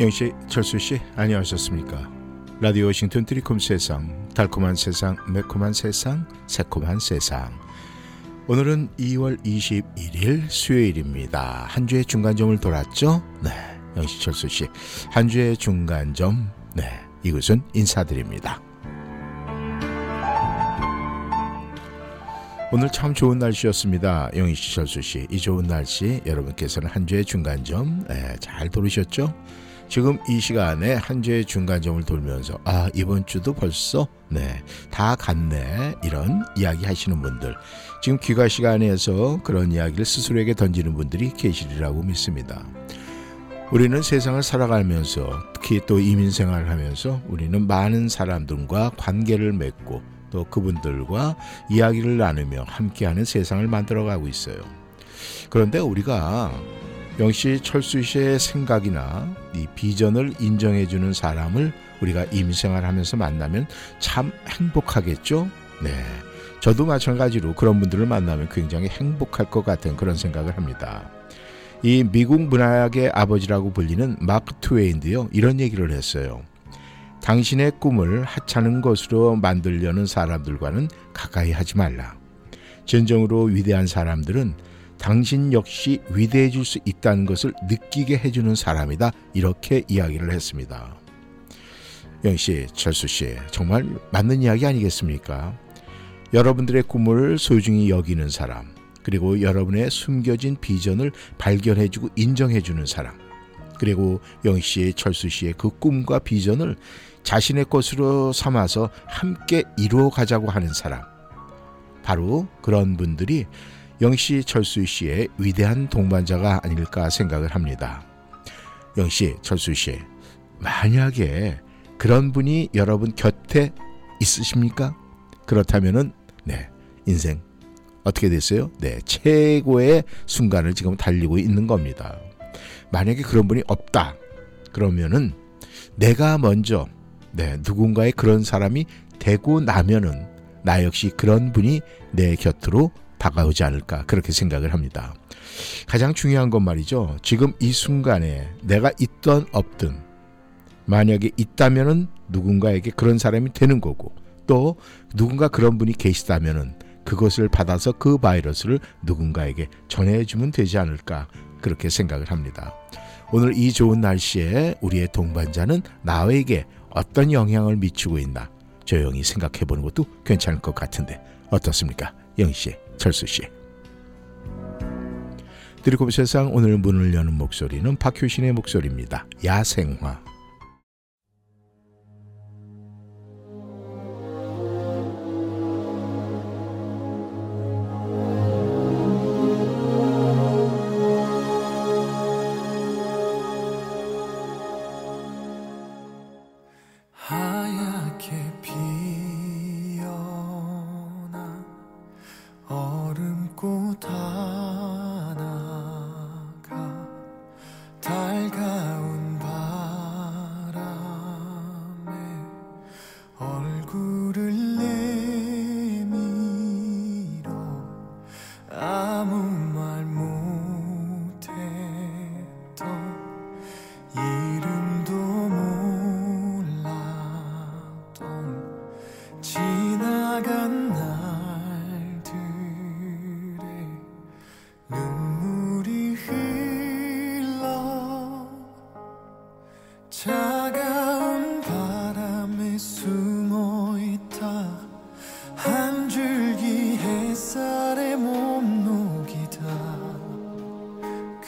영씨, 철수 씨, 안녕하셨습니까? 라디오 워싱턴 트리콤 세상, 달콤한 세상, 매콤한 세상, 새콤한 세상. 오늘은 2월 21일 수요일입니다. 한 주의 중간점을 돌았죠? 네, 영씨, 철수 씨, 한 주의 중간점, 네, 이곳은 인사드립니다. 오늘 참 좋은 날씨였습니다. 영희 씨, 철수 씨. 이 좋은 날씨 여러분께서는 한 주의 중간점 네, 잘 돌으셨죠? 지금 이 시간에 한 주의 중간점을 돌면서 아 이번 주도 벌써 네 다 갔네 이런 이야기 하시는 분들 지금 귀가 시간에서 그런 이야기를 스스로에게 던지는 분들이 계시리라고 믿습니다. 우리는 세상을 살아가면서 특히 또 이민 생활을 하면서 우리는 많은 사람들과 관계를 맺고 또 그분들과 이야기를 나누며 함께하는 세상을 만들어가고 있어요. 그런데 우리가 영씨 철수 씨의 생각이나 이 비전을 인정해 주는 사람을 우리가 임생활 하면서 만나면 참 행복하겠죠? 네. 저도 마찬가지로 그런 분들을 만나면 굉장히 행복할 것 같은 그런 생각을 합니다. 이 미국 문학의 아버지라고 불리는 마크 트웨인도요 이런 얘기를 했어요. 당신의 꿈을 하찮은 것으로 만들려는 사람들과는 가까이 하지 말라. 진정으로 위대한 사람들은 당신 역시 위대해질 수 있다는 것을 느끼게 해주는 사람이다. 이렇게 이야기를 했습니다. 영 씨, 철수 씨, 정말 맞는 이야기 아니겠습니까? 여러분들의 꿈을 소중히 여기는 사람, 그리고 여러분의 숨겨진 비전을 발견해주고 인정해주는 사람, 그리고 영씨, 철수 씨의 그 꿈과 비전을 자신의 것으로 삼아서 함께 이루어 가자고 하는 사람. 바로 그런 분들이 영씨 철수 씨의 위대한 동반자가 아닐까 생각을 합니다. 영씨 철수 씨, 만약에 그런 분이 여러분 곁에 있으십니까? 그렇다면은 네 인생 어떻게 됐어요? 네 최고의 순간을 지금 달리고 있는 겁니다. 만약에 그런 분이 없다 그러면은 내가 먼저 네 누군가의 그런 사람이 되고 나면은 나 역시 그런 분이 내 곁으로 다가오지 않을까 그렇게 생각을 합니다. 가장 중요한 건 말이죠. 지금 이 순간에 내가 있던 없든 만약에 있다면은 누군가에게 그런 사람이 되는 거고 또 누군가 그런 분이 계시다면은 그것을 받아서 그 바이러스를 누군가에게 전해주면 되지 않을까 그렇게 생각을 합니다. 오늘 이 좋은 날씨에 우리의 동반자는 나에게 어떤 영향을 미치고 있나 조용히 생각해 보는 것도 괜찮을 것 같은데 어떻습니까? 영희 씨. 철수 씨. 드리콤 세상 오늘 문을 여는 목소리는 박효신의 목소리입니다. 야생화.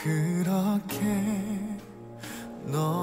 그렇게 너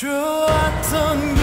좋았던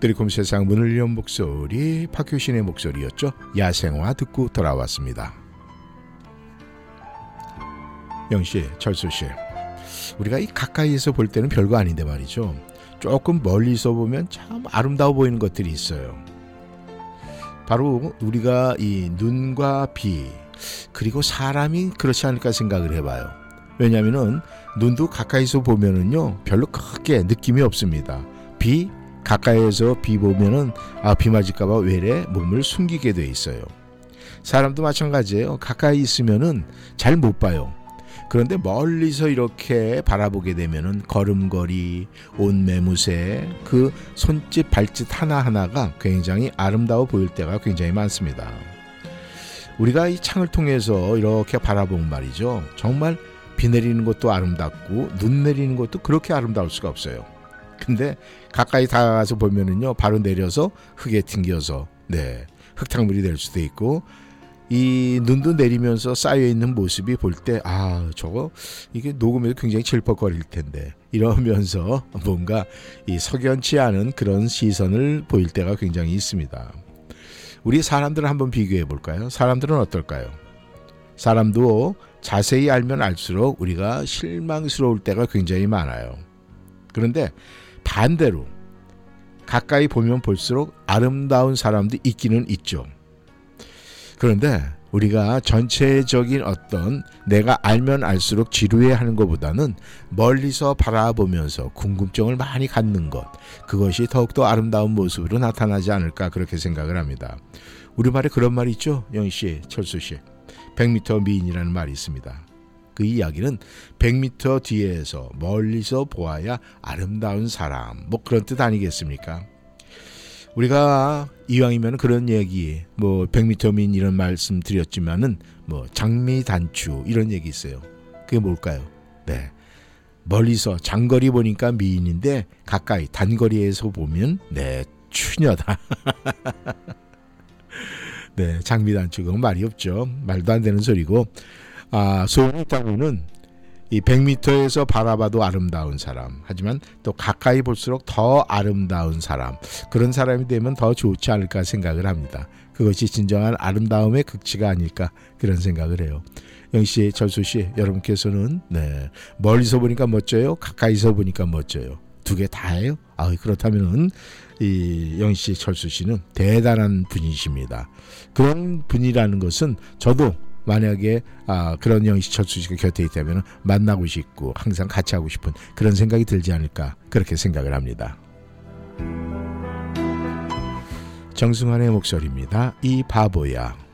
드리콤 세상 문을 연 목소리 박효신의 목소리였죠. 야생화 듣고 돌아왔습니다. 영씨, 철수씨, 우리가 이 가까이에서 볼 때는 별거 아닌데 말이죠. 조금 멀리서 보면 참 아름다워 보이는 것들이 있어요. 바로 우리가 이 눈과 비 그리고 사람이 그렇지 않을까 생각을 해봐요. 왜냐하면은 눈도 가까이서 보면은요 별로 크게 느낌이 없습니다. 비 가까이에서 비 보면은 아 비 맞을까봐 외래 몸을 숨기게 돼 있어요. 사람도 마찬가지예요. 가까이 있으면은 잘 못 봐요. 그런데 멀리서 이렇게 바라보게 되면은 걸음걸이, 옷 매무새, 그 손짓 발짓 하나하나가 굉장히 아름다워 보일 때가 굉장히 많습니다. 우리가 이 창을 통해서 이렇게 바라보면 말이죠. 정말 비 내리는 것도 아름답고 눈 내리는 것도 그렇게 아름다울 수가 없어요. 근데 가까이 다가가서 보면은요 바로 내려서 흙에 튕겨서 네 흙탕물이 될 수도 있고 이 눈도 내리면서 쌓여 있는 모습이 볼 때 아 저거 이게 녹음해도 굉장히 질퍽거릴 텐데 이러면서 뭔가 이 석연치 않은 그런 시선을 보일 때가 굉장히 있습니다. 우리 사람들을 한번 비교해 볼까요? 사람들은 어떨까요? 사람도 자세히 알면 알수록 우리가 실망스러울 때가 굉장히 많아요. 그런데 반대로 가까이 보면 볼수록 아름다운 사람도 있기는 있죠. 그런데 우리가 전체적인 어떤 내가 알면 알수록 지루해 하는 것보다는 멀리서 바라보면서 궁금증을 많이 갖는 것 그것이 더욱더 아름다운 모습으로 나타나지 않을까 그렇게 생각을 합니다. 우리말에 그런 말이 있죠, 영희 씨, 철수 씨. 100m 미인이라는 말이 있습니다. 그 이야기는 100m 뒤에서 멀리서 보아야 아름다운 사람 뭐 그런 뜻 아니겠습니까? 우리가 이왕이면 그런 얘기 뭐 100m 민 이런 말씀 드렸지만은 뭐 장미 단추 이런 얘기 있어요. 그게 뭘까요? 네. 멀리서 장거리 보니까 미인인데 가까이 단거리에서 보면 네 추녀다. 네 장미 단추 그건 말이 없죠. 말도 안 되는 소리고 아 소문이 있다면은 이 100m에서 바라봐도 아름다운 사람 하지만 또 가까이 볼수록 더 아름다운 사람 그런 사람이 되면 더 좋지 않을까 생각을 합니다. 그것이 진정한 아름다움의 극치가 아닐까 그런 생각을 해요. 영씨, 철수 씨, 여러분께서는 네 멀리서 보니까 멋져요, 가까이서 보니까 멋져요. 두 개 다예요. 아 그렇다면은 이 영씨, 철수 씨는 대단한 분이십니다. 그런 분이라는 것은 저도 만약에 아, 그런 영희 철수 씨가 곁에 있다면 만나고 싶고 항상 같이 하고 싶은 그런 생각이 들지 않을까 그렇게 생각을 합니다. 정승환의 목소리입니다. 이 바보야.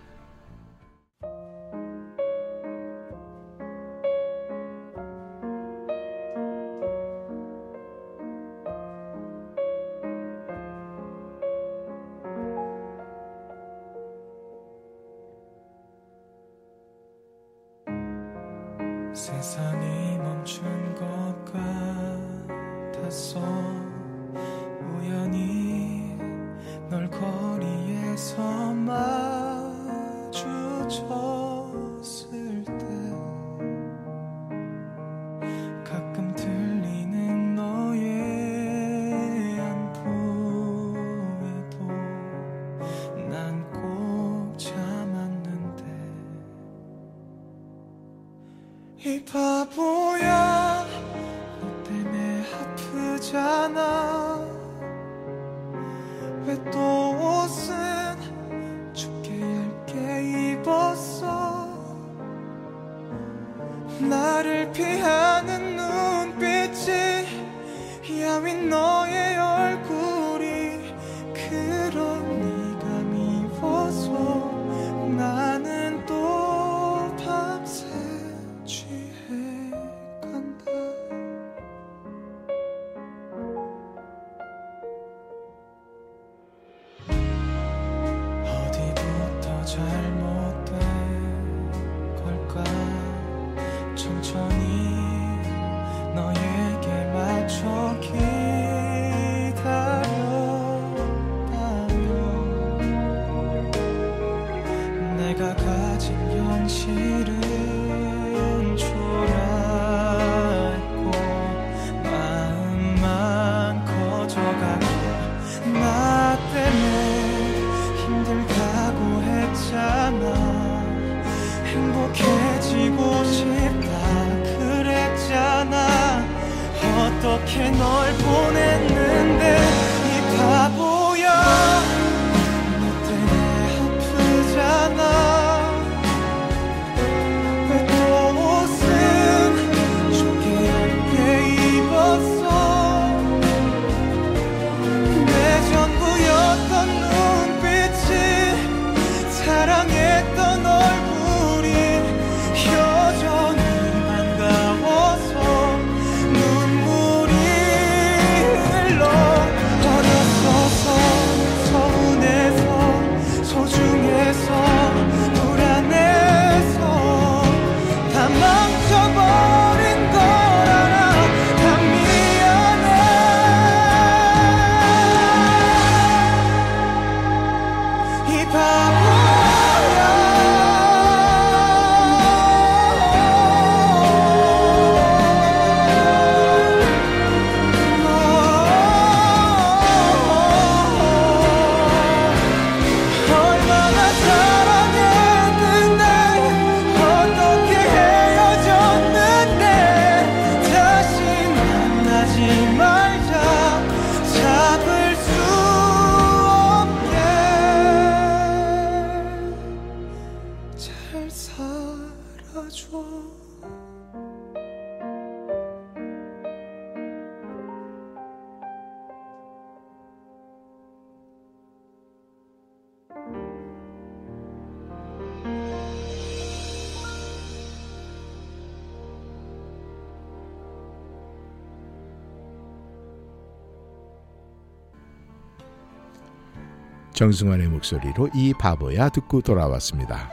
정승환의 목소리로 이 바보야 듣고 돌아왔습니다.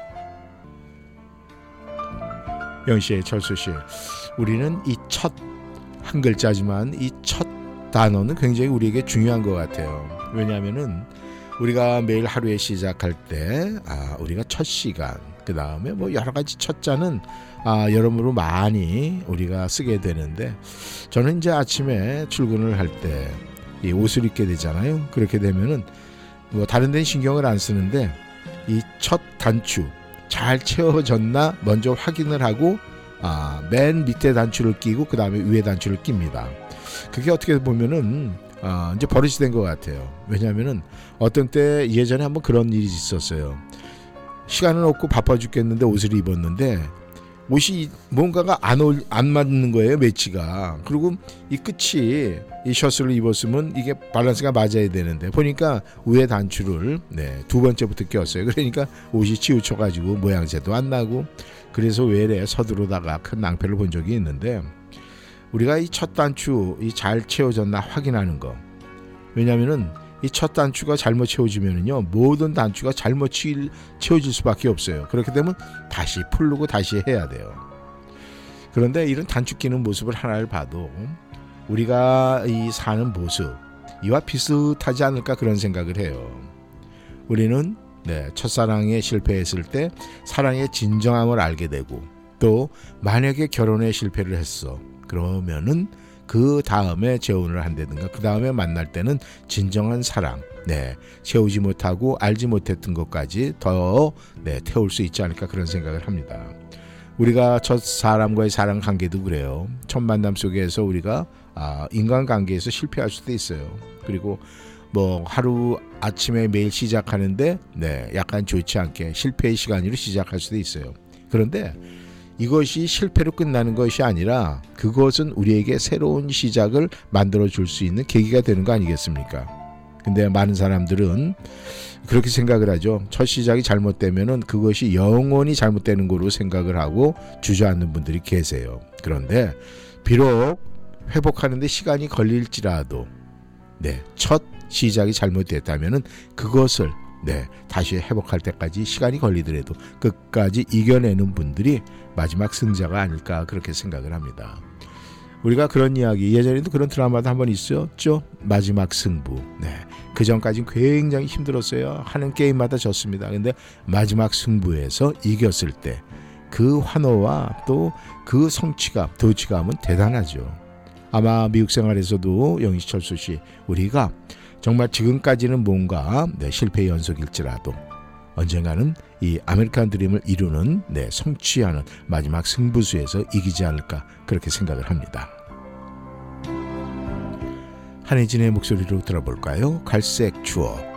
영시의 철수 씨, 우리는 이 첫 한 글자지만 이 첫 단어는 굉장히 우리에게 중요한 것 같아요. 왜냐하면은 우리가 매일 하루에 시작할 때, 아, 우리가 첫 시간, 그 다음에 뭐 여러 가지 첫 자는 아, 여러모로 많이 우리가 쓰게 되는데, 저는 이제 아침에 출근을 할 때 이 옷을 입게 되잖아요. 그렇게 되면은 뭐 다른 데는 신경을 안 쓰는데 이 첫 단추 잘 채워졌나 먼저 확인을 하고 아, 맨 밑에 단추를 끼고 그 다음에 위에 단추를 낍니다. 그게 어떻게 보면은 아, 이제 버릇이 된 것 같아요. 왜냐하면은 어떤 때 예전에 한번 그런 일이 있었어요. 시간은 없고 바빠 죽겠는데 옷을 입었는데 옷이 뭔가가 안, 올, 안 맞는 거예요 매치가. 그리고 이 끝이 이 셔츠를 입었으면 이게 밸런스가 맞아야 되는데. 보니까 위에 단추를 네, 두 번째부터 꼈어요. 그러니까 옷이 치우쳐 가지고 모양새도 안 나고. 그래서 외래 서두르다가 큰 낭패를 본 적이 있는데 우리가 이 첫 단추 이 잘 채워졌나 확인하는 거. 왜냐면은 이 첫 단추가 잘못 채워지면은요 모든 단추가 잘못 치- 채워질 수밖에 없어요. 그렇게 되면 다시 풀르고 다시 해야 돼요. 그런데 이런 단추 끼는 모습을 하나를 봐도 우리가 이 사는 모습 이와 비슷하지 않을까 그런 생각을 해요. 우리는 네, 첫사랑에 실패했을 때 사랑의 진정함을 알게 되고 또 만약에 결혼에 실패를 했어. 그러면은 그 다음에 재혼을 한다든가 그 다음에 만날 때는 진정한 사랑 네 채우지 못하고 알지 못했던 것까지 더 네, 태울 수 있지 않을까 그런 생각을 합니다. 우리가 첫 사람과의 사랑 관계도 그래요. 첫 만남 속에서 우리가 아, 인간 관계에서 실패할 수도 있어요. 그리고 뭐 하루 아침에 매일 시작하는데 네 약간 좋지 않게 실패의 시간으로 시작할 수도 있어요. 그런데 이것이 실패로 끝나는 것이 아니라 그것은 우리에게 새로운 시작을 만들어 줄 수 있는 계기가 되는 거 아니겠습니까? 근데 많은 사람들은 그렇게 생각을 하죠. 첫 시작이 잘못되면은 그것이 영원히 잘못되는 거로 생각을 하고 주저앉는 분들이 계세요. 그런데 비록 회복하는데 시간이 걸릴지라도 네, 첫 시작이 잘못됐다면은 그것을 네, 다시 회복할 때까지 시간이 걸리더라도 끝까지 이겨내는 분들이 마지막 승자가 아닐까 그렇게 생각을 합니다. 우리가 그런 이야기 예전에도 그런 드라마도 한 번 있었죠. 마지막 승부. 네. 그 전까지는 굉장히 힘들었어요. 하는 게임마다 졌습니다. 근데 마지막 승부에서 이겼을 때 그 환호와 또 그 성취감, 도취감은 대단하죠. 아마 미국 생활에서도 영희 철수 씨 우리가 정말 지금까지는 뭔가 네, 실패의 연속일지라도 언젠가는 이 아메리칸 드림을 이루는 네, 성취하는 마지막 승부수에서 이기지 않을까 그렇게 생각을 합니다. 한혜진의 목소리로 들어볼까요? 갈색 추억.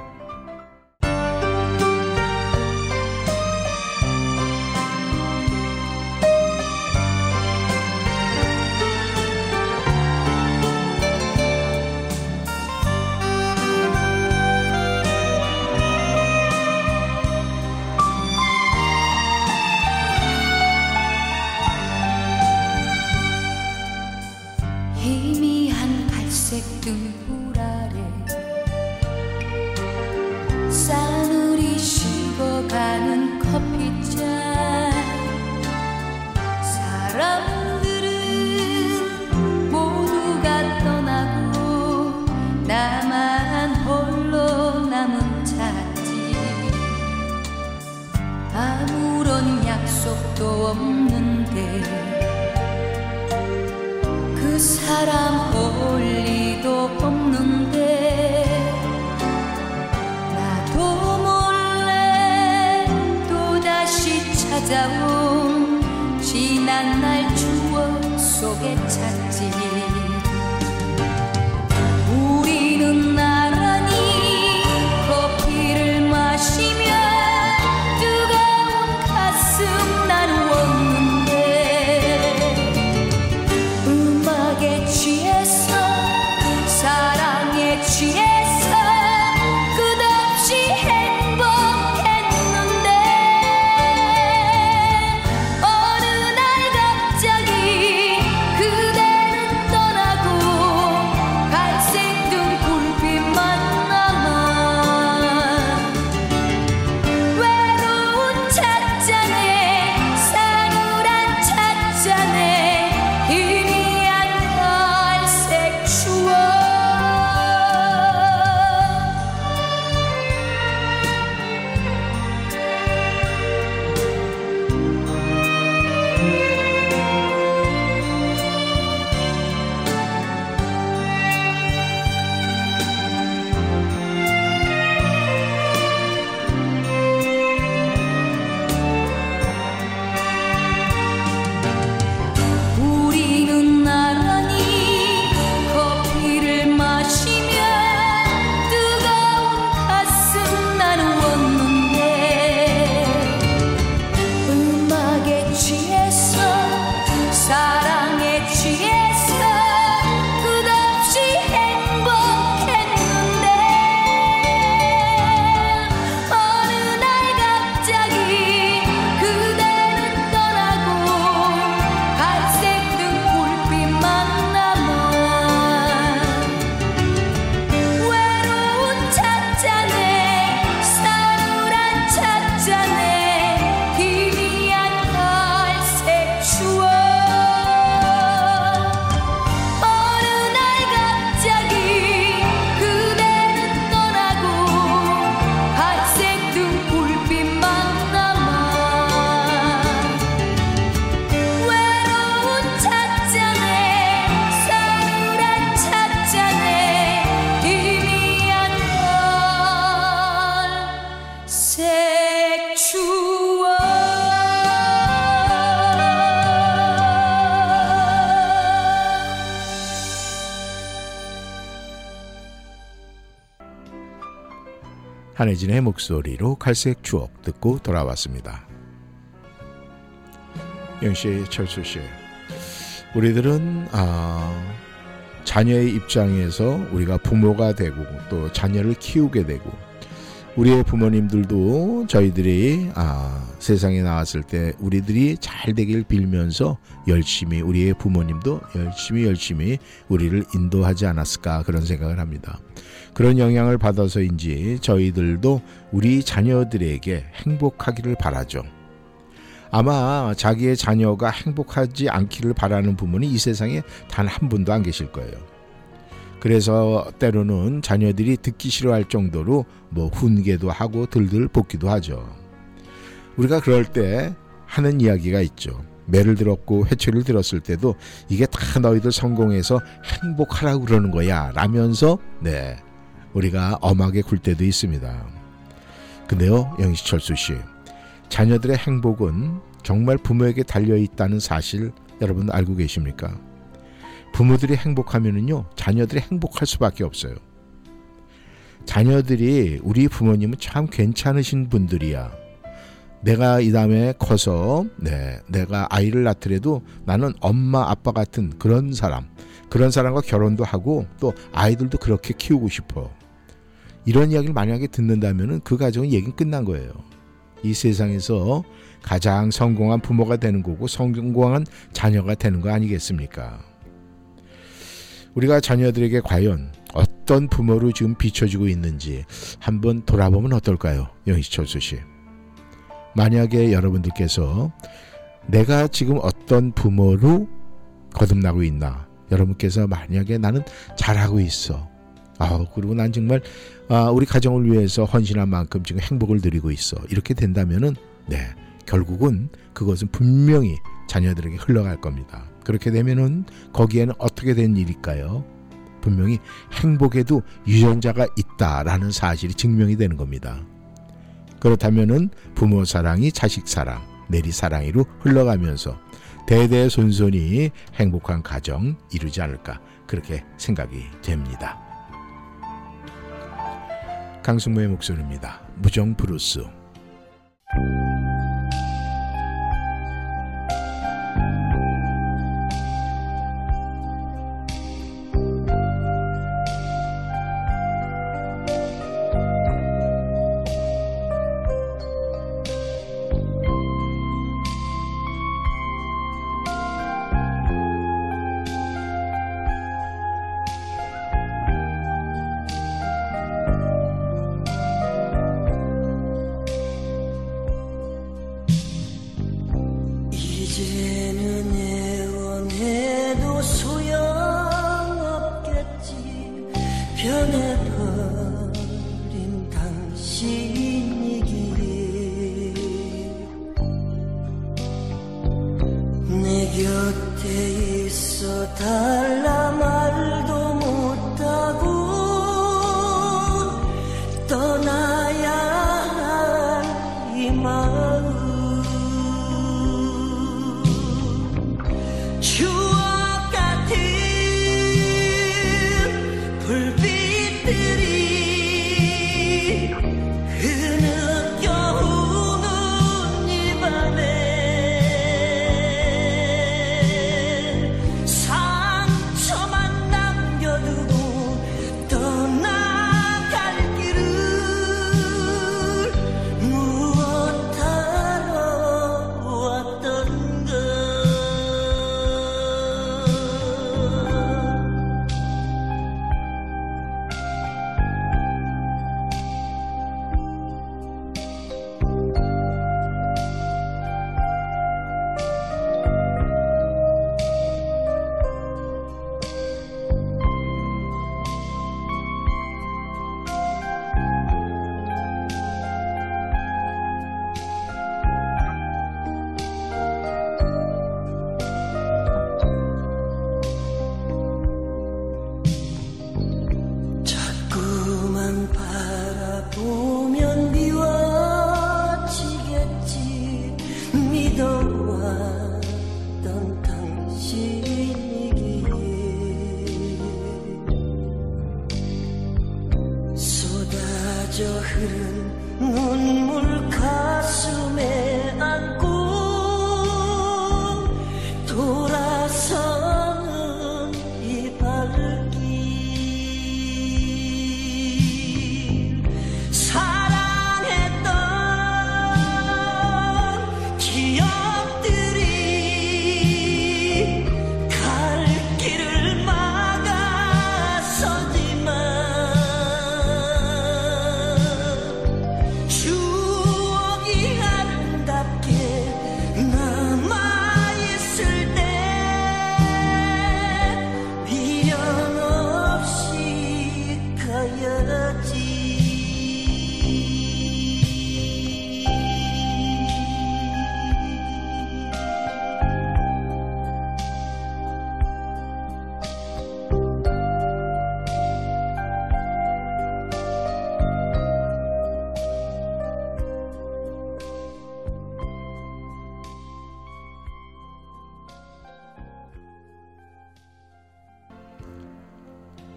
지난 날 추억 속에 찾지 한혜진의 목소리로 갈색 추억 듣고 돌아왔습니다. 영씨, 철수 씨, 우리들은 아, 자녀의 입장에서 우리가 부모가 되고 또 자녀를 키우게 되고 우리의 부모님들도 저희들이 아, 세상에 나왔을 때 우리들이 잘 되길 빌면서 열심히 우리의 부모님도 열심히 열심히 우리를 인도하지 않았을까 그런 생각을 합니다. 그런 영향을 받아서인지 저희들도 우리 자녀들에게 행복하기를 바라죠. 아마 자기의 자녀가 행복하지 않기를 바라는 부모는 이 세상에 단 한 분도 안 계실 거예요. 그래서 때로는 자녀들이 듣기 싫어할 정도로 뭐 훈계도 하고 들들 볶기도 하죠. 우리가 그럴 때 하는 이야기가 있죠. 매를 들었고 회초리를 들었을 때도 이게 다 너희들 성공해서 행복하라고 그러는 거야 라면서 네 우리가 엄하게 굴 때도 있습니다. 근데요 영희철수 씨 자녀들의 행복은 정말 부모에게 달려 있다는 사실 여러분 알고 계십니까? 부모들이 행복하면은요, 자녀들이 행복할 수밖에 없어요. 자녀들이 우리 부모님은 참 괜찮으신 분들이야. 내가 이 다음에 커서 네, 내가 아이를 낳더라도 나는 엄마 아빠 같은 그런 사람, 그런 사람과 결혼도 하고 또 아이들도 그렇게 키우고 싶어. 이런 이야기를 만약에 듣는다면은 그 가정은 얘기는 끝난 거예요. 이 세상에서 가장 성공한 부모가 되는 거고 성공한 자녀가 되는 거 아니겠습니까? 우리가 자녀들에게 과연 어떤 부모로 지금 비춰지고 있는지 한번 돌아보면 어떨까요? 영희철수 씨. 만약에 여러분들께서 내가 지금 어떤 부모로 거듭나고 있나? 여러분께서 만약에 나는 잘하고 있어. 아, 그리고 난 정말 아, 우리 가정을 위해서 헌신한 만큼 지금 행복을 누리고 있어. 이렇게 된다면은 네, 결국은 그것은 분명히 자녀들에게 흘러갈 겁니다. 그렇게 되면은 거기에는 어떻게 된 일일까요? 분명히 행복에도 유전자가 있다라는 사실이 증명이 되는 겁니다. 그렇다면은 부모 사랑이 자식 사랑, 내리 사랑이로 흘러가면서 대대손손이 행복한 가정 이루지 않을까 그렇게 생각이 됩니다. 강승모의 목소리입니다. 무정 브루스.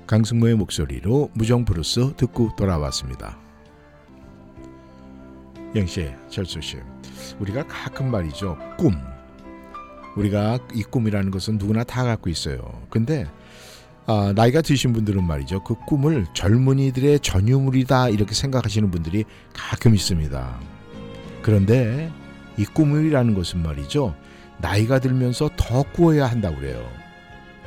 강승모의 목소리로 무정 브루스 듣고 돌아왔습니다. 영희 씨, 철수 씨, 우리가 가끔 말이죠 꿈. 우리가 이 꿈이라는 것은 누구나 다 갖고 있어요. 근데 아, 나이가 드신 분들은 말이죠 그 꿈을 젊은이들의 전유물이다 이렇게 생각하시는 분들이 가끔 있습니다. 그런데 이 꿈이라는 것은 말이죠 나이가 들면서 더 꾸어야 한다고 그래요.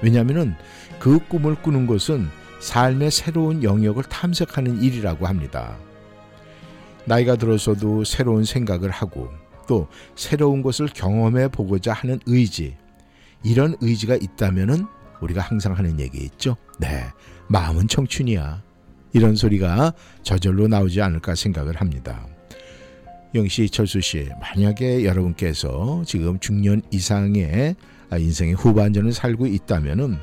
왜냐하면은 그 꿈을 꾸는 것은 삶의 새로운 영역을 탐색하는 일이라고 합니다. 나이가 들어서도 새로운 생각을 하고 또 새로운 것을 경험해 보고자 하는 의지 이런 의지가 있다면은 우리가 항상 하는 얘기 있죠. 네, 마음은 청춘이야. 이런 소리가 저절로 나오지 않을까 생각을 합니다. 영씨, 철수 씨, 만약에 여러분께서 지금 중년 이상의 인생의 후반전을 살고 있다면은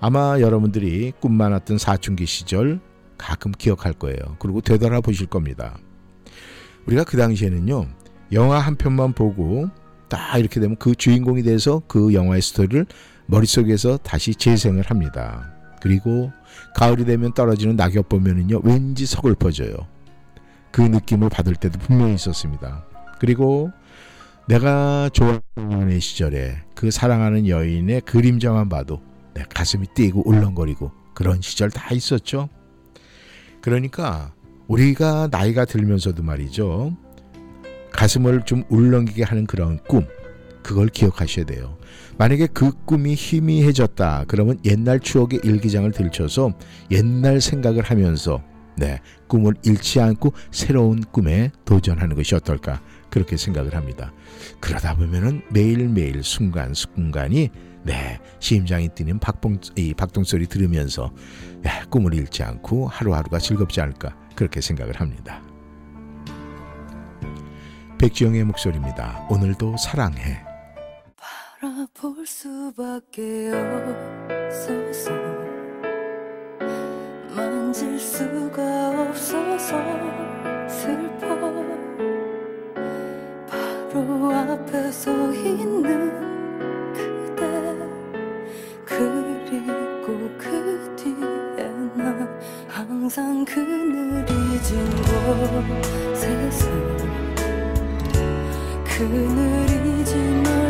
아마 여러분들이 꿈 많았던 사춘기 시절 가끔 기억할 거예요. 그리고 되돌아보실 겁니다. 우리가 그 당시에는요, 영화 한 편만 보고 딱 이렇게 되면 그 주인공이 돼서 그 영화의 스토리를 머릿속에서 다시 재생을 합니다. 그리고 가을이 되면 떨어지는 낙엽 보면은요, 왠지 서글퍼져요. 그 느낌을 받을 때도 분명히 있었습니다. 그리고 내가 좋아하는 시절에 그 사랑하는 여인의 그림자만 봐도 내 가슴이 뛰고 울렁거리고 그런 시절 다 있었죠. 그러니까 우리가 나이가 들면서도 말이죠. 가슴을 좀 울렁이게 하는 그런 꿈, 그걸 기억하셔야 돼요. 만약에 그 꿈이 희미해졌다, 그러면 옛날 추억의 일기장을 들춰서 옛날 생각을 하면서 네, 꿈을 잃지 않고 새로운 꿈에 도전하는 것이 어떨까 그렇게 생각을 합니다. 그러다 보면은 매일매일 순간순간이 네, 심장이 뛰는 박봉, 이 박동 소리 들으면서 야, 꿈을 잃지 않고 하루하루가 즐겁지 않을까 그렇게 생각을 합니다. 백지영의 목소리입니다. 오늘도 사랑해. 바라볼 수밖에 없어서 만질 수가 없어서 슬퍼 앞에 서 있는 그대 그리고 그 뒤에 난 항상 그늘이 진 곳에서 그늘이 진얼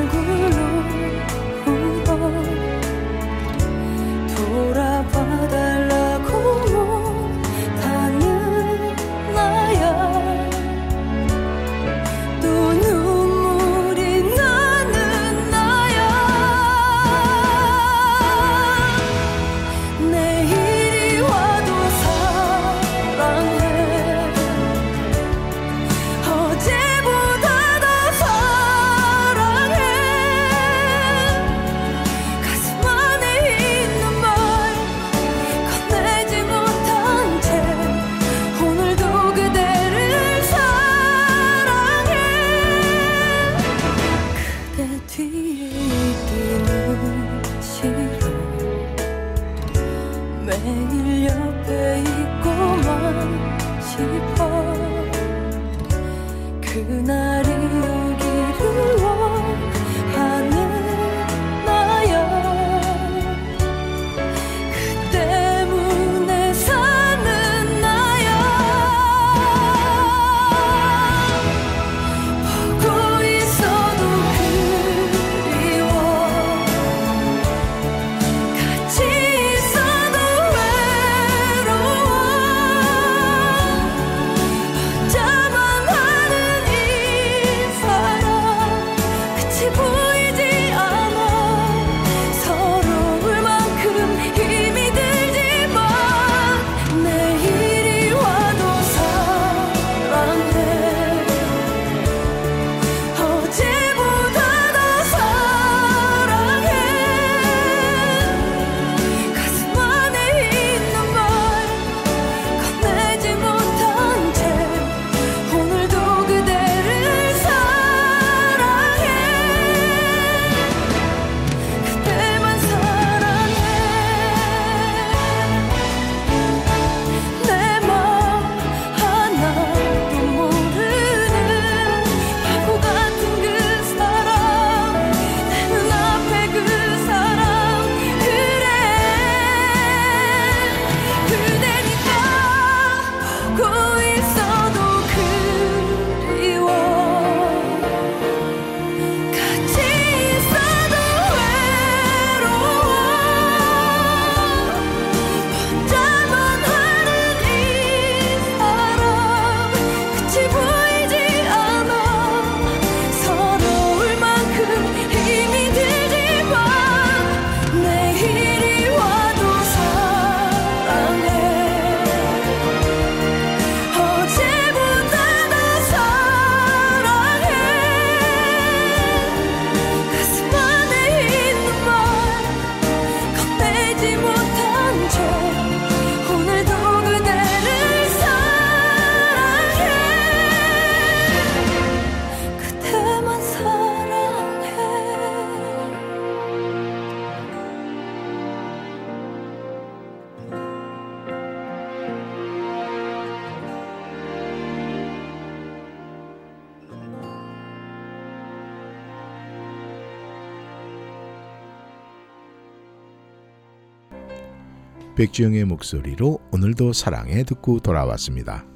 백지영의 목소리로 오늘도 사랑해 듣고 돌아왔습니다.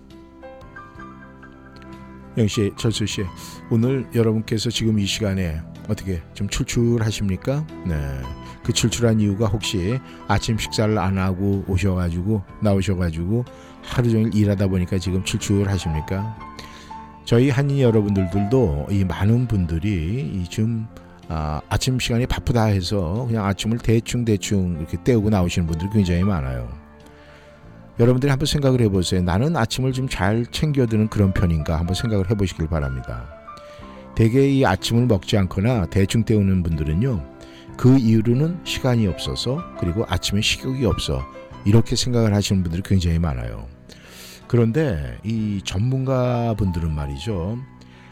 영씨, 철수 씨, 오늘 여러분께서 지금 이 시간에 어떻게 좀 출출하십니까? 네. 그 출출한 이유가 혹시 아침 식사를 안 하고 오셔가지고 나오셔가지고 하루 종일 일하다 보니까 지금 출출하십니까? 저희 한인 여러분들도 이 많은 분들이 이좀 아, 아침 시간이 바쁘다 해서 그냥 아침을 대충 대충 이렇게 때우고 나오시는 분들이 굉장히 많아요. 여러분들이 한번 생각을 해보세요. 나는 아침을 좀 잘 챙겨드는 그런 편인가 한번 생각을 해보시길 바랍니다. 대개 이 아침을 먹지 않거나 대충 때우는 분들은요. 그 이유로는 시간이 없어서 그리고 아침에 식욕이 없어 이렇게 생각을 하시는 분들이 굉장히 많아요. 그런데 이 전문가 분들은 말이죠.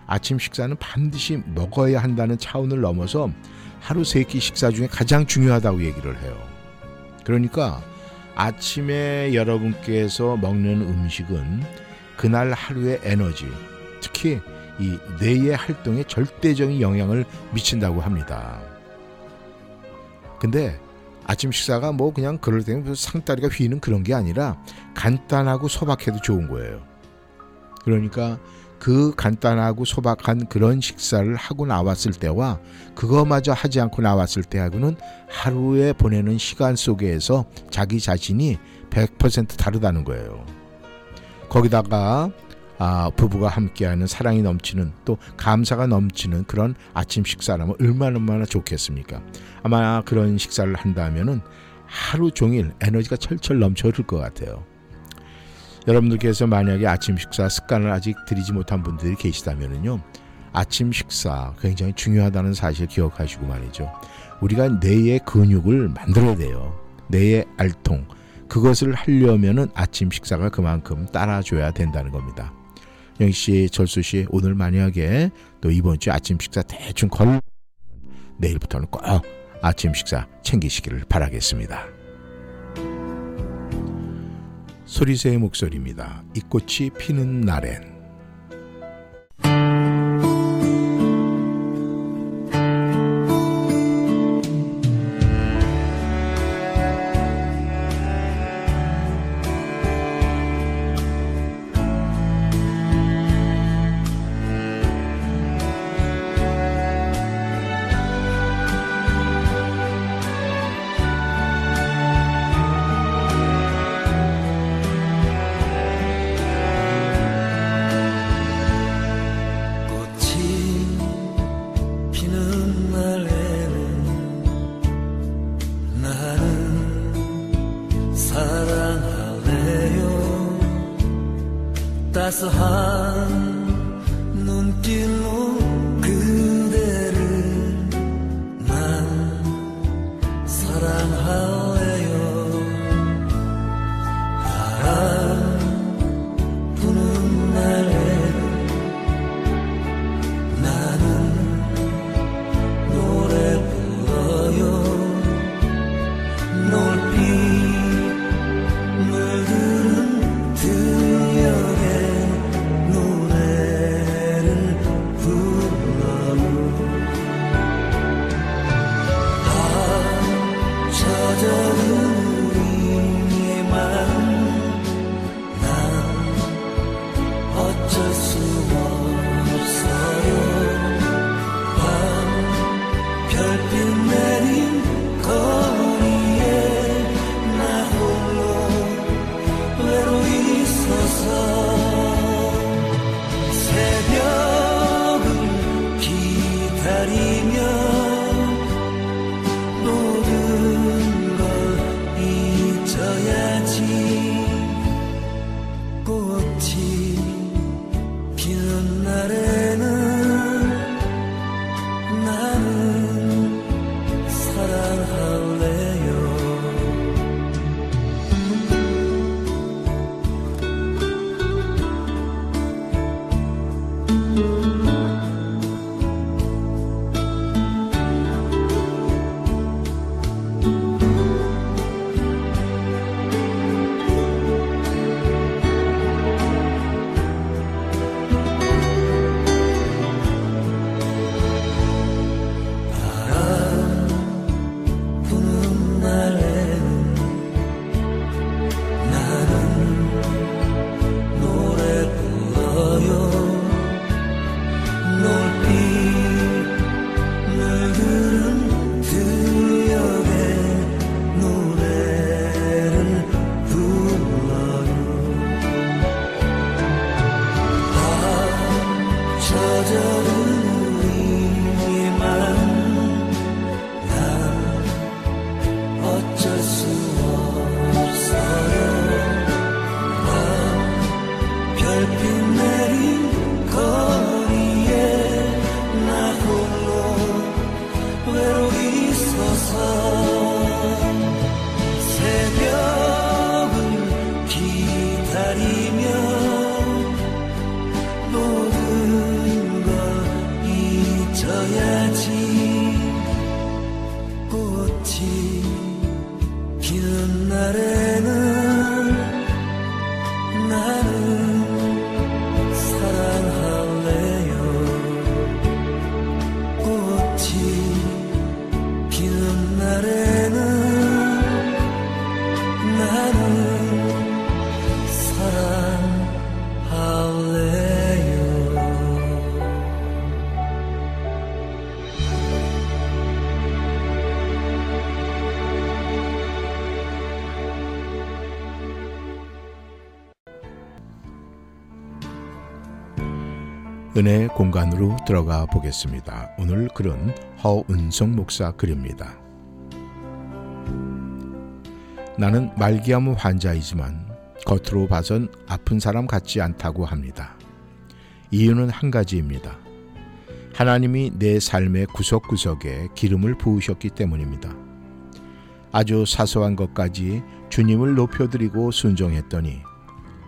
아침 식사는 반드시 먹어야 한다는 차원을 넘어서 하루 세 끼 식사 중에 가장 중요하다고 얘기를 해요. 그러니까 아침에 여러분께서 먹는 음식은 그날 하루의 에너지, 특히 이 뇌의 활동에 절대적인 영향을 미친다고 합니다. 근데 아침 식사가 뭐 그냥 그럴 때는 상다리가 휘는 그런 게 아니라 간단하고 소박해도 좋은 거예요. 그러니까 그 간단하고 소박한 그런 식사를 하고 나왔을 때와 그거마저 하지 않고 나왔을 때하고는 하루에 보내는 시간 속에서 자기 자신이 100% 다르다는 거예요. 거기다가 아, 부부가 함께하는 사랑이 넘치는 또 감사가 넘치는 그런 아침 식사라면 얼마나 얼마나 좋겠습니까? 아마 그런 식사를 한다면은 하루 종일 에너지가 철철 넘쳐 흐를 것 같아요. 여러분들께서 만약에 아침 식사 습관을 아직 들이지 못한 분들이 계시다면요. 아침 식사 굉장히 중요하다는 사실 기억하시고 말이죠. 우리가 뇌의 근육을 만들어야 돼요. 뇌의 알통. 그것을 하려면은 아침 식사가 그만큼 따라줘야 된다는 겁니다. 영희 씨, 철수 씨, 오늘 만약에 또 이번 주 아침 식사 대충 걸 내일부터는 꼭 아침 식사 챙기시기를 바라겠습니다. 소리새의 목소리입니다. 이 꽃이 피는 날엔 just 은혜의 공간으로 들어가 보겠습니다. 오늘 글은 허은성 목사 글입니다. 나는 말기암 환자이지만 겉으로 봐선 아픈 사람 같지 않다고 합니다. 이유는 한 가지입니다. 하나님이 내 삶의 구석구석에 기름을 부으셨기 때문입니다. 아주 사소한 것까지 주님을 높여드리고 순종했더니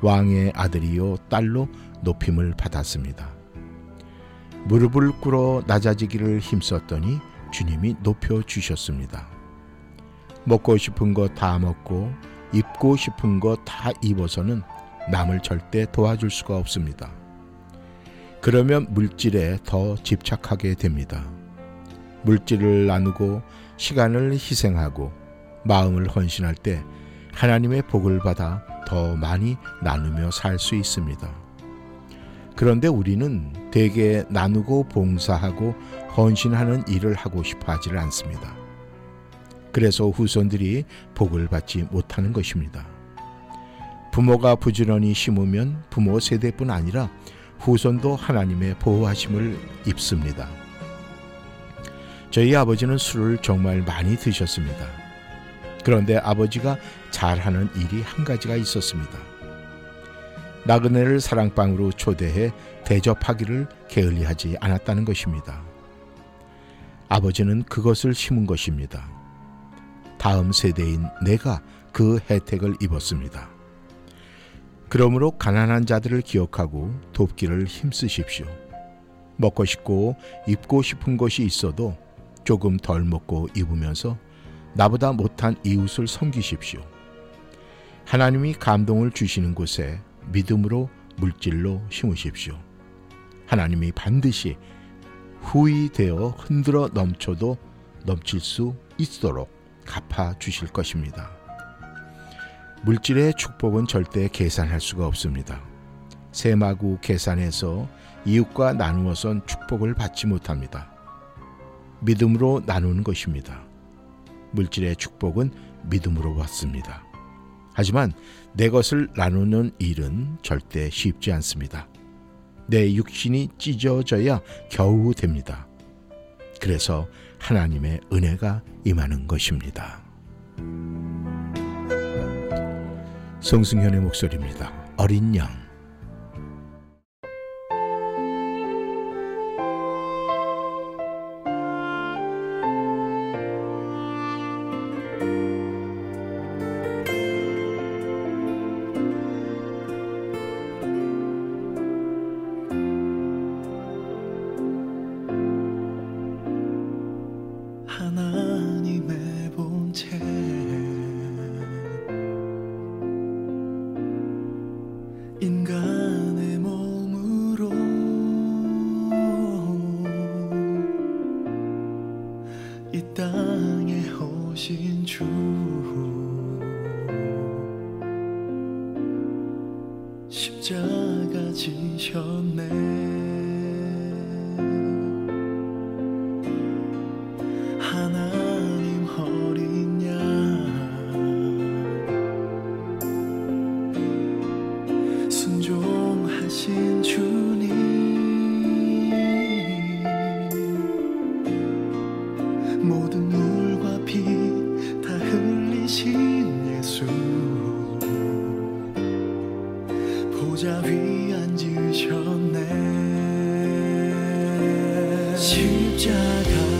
왕의 아들이요 딸로 높임을 받았습니다. 무릎을 꿇어 낮아지기를 힘썼더니 주님이 높여 주셨습니다. 먹고 싶은 거다 먹고 입고 싶은 거다 입어서는 남을 절대 도와줄 수가 없습니다. 그러면 물질에 더 집착하게 됩니다. 물질을 나누고 시간을 희생하고 마음을 헌신할 때 하나님의 복을 받아 더 많이 나누며 살 수 있습니다. 그런데 우리는 대개 나누고 봉사하고 헌신하는 일을 하고 싶어 하지를 않습니다. 그래서 후손들이 복을 받지 못하는 것입니다. 부모가 부지런히 심으면 부모 세대뿐 아니라 후손도 하나님의 보호하심을 입습니다. 저희 아버지는 술을 정말 많이 드셨습니다. 그런데 아버지가 잘하는 일이 한 가지가 있었습니다. 나그네를 사랑방으로 초대해 대접하기를 게을리하지 않았다는 것입니다. 아버지는 그것을 심은 것입니다. 다음 세대인 내가 그 혜택을 입었습니다. 그러므로 가난한 자들을 기억하고 돕기를 힘쓰십시오. 먹고 싶고 입고 싶은 것이 있어도 조금 덜 먹고 입으면서 나보다 못한 이웃을 섬기십시오. 하나님이 감동을 주시는 곳에 믿음으로 물질로 심으십시오. 하나님이 반드시 후이 되어 흔들어 넘쳐도 넘칠 수 있도록 갚아 주실 것입니다. 물질의 축복은 절대 계산할 수가 없습니다. 세마구 계산해서 이웃과 나누어선 축복을 받지 못합니다. 믿음으로 나누는 것입니다. 물질의 축복은 믿음으로 왔습니다. 하지만 내 것을 나누는 일은 절대 쉽지 않습니다. 내 육신이 찢어져야 겨우 됩니다. 그래서 하나님의 은혜가 임하는 것입니다. 송승현의 목소리입니다. 어린 양. 십자가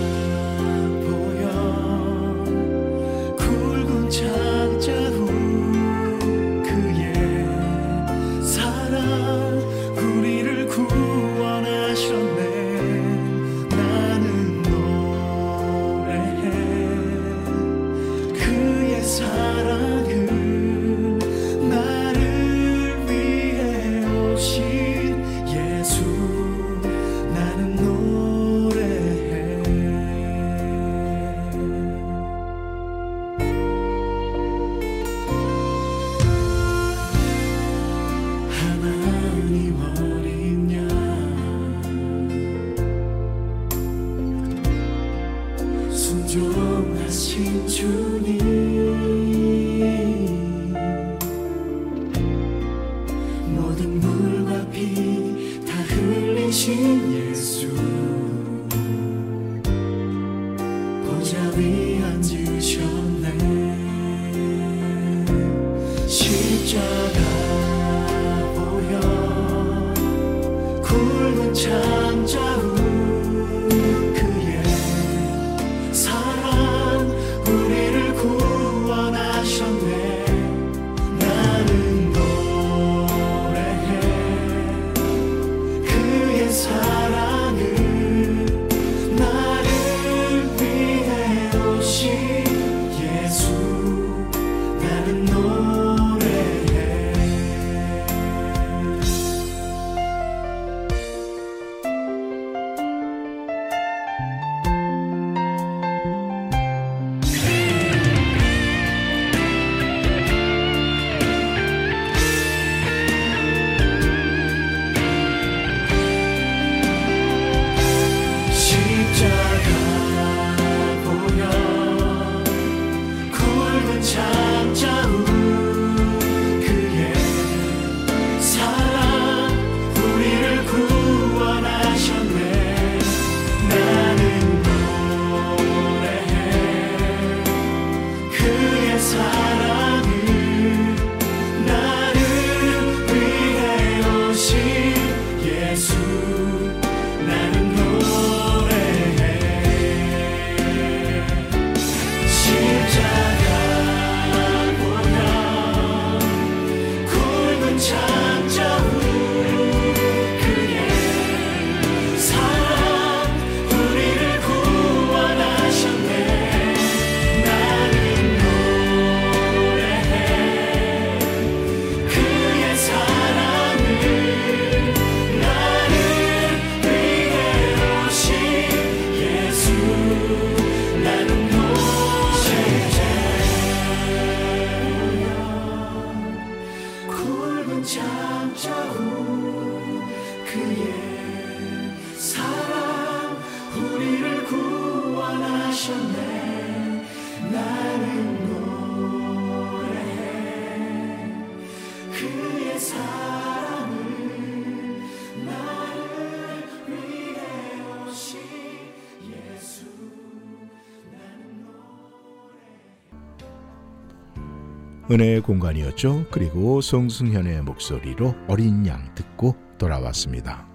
은혜의 공간이었죠. 그리고 송승현의 목소리로 어린 양 듣고 돌아왔습니다.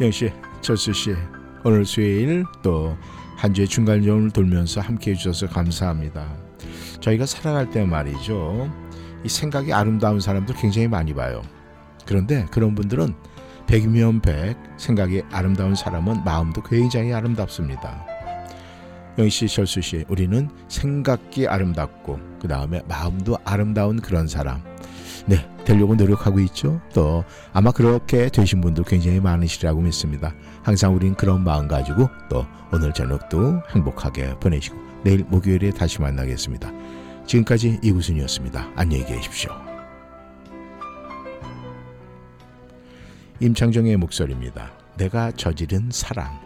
영씨, 철수씨, 오늘 수요일 또 한 주의 중간점을 돌면서 함께 해주셔서 감사합니다. 저희가 살아갈 때 말이죠. 이 생각이 아름다운 사람들 굉장히 많이 봐요. 그런데 그런 분들은 백이면 백 생각이 아름다운 사람은 마음도 굉장히 아름답습니다. 영희 씨, 철수 씨, 우리는 생각이 아름답고 그 다음에 마음도 아름다운 그런 사람. 네, 되려고 노력하고 있죠. 또 아마 그렇게 되신 분들 굉장히 많으시라고 믿습니다. 항상 우린 그런 마음 가지고 또 오늘 저녁도 행복하게 보내시고 내일 목요일에 다시 만나겠습니다. 지금까지 이구순이었습니다. 안녕히 계십시오. 임창정의 목소리입니다. 내가 저지른 사랑.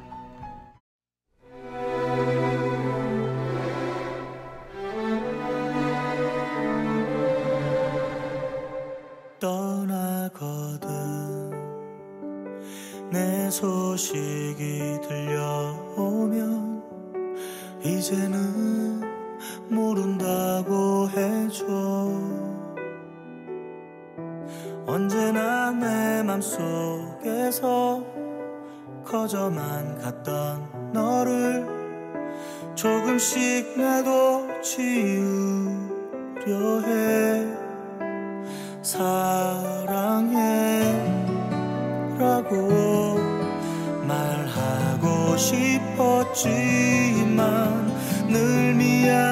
떠나거든 내 소식이 들려오면 이제는 모른다고 해줘. 언제나 내 맘속에서 커져만 갔던 너를 조금씩 나도 지우려 해. 사랑해 라고 말하고 싶었지 만 늘 미안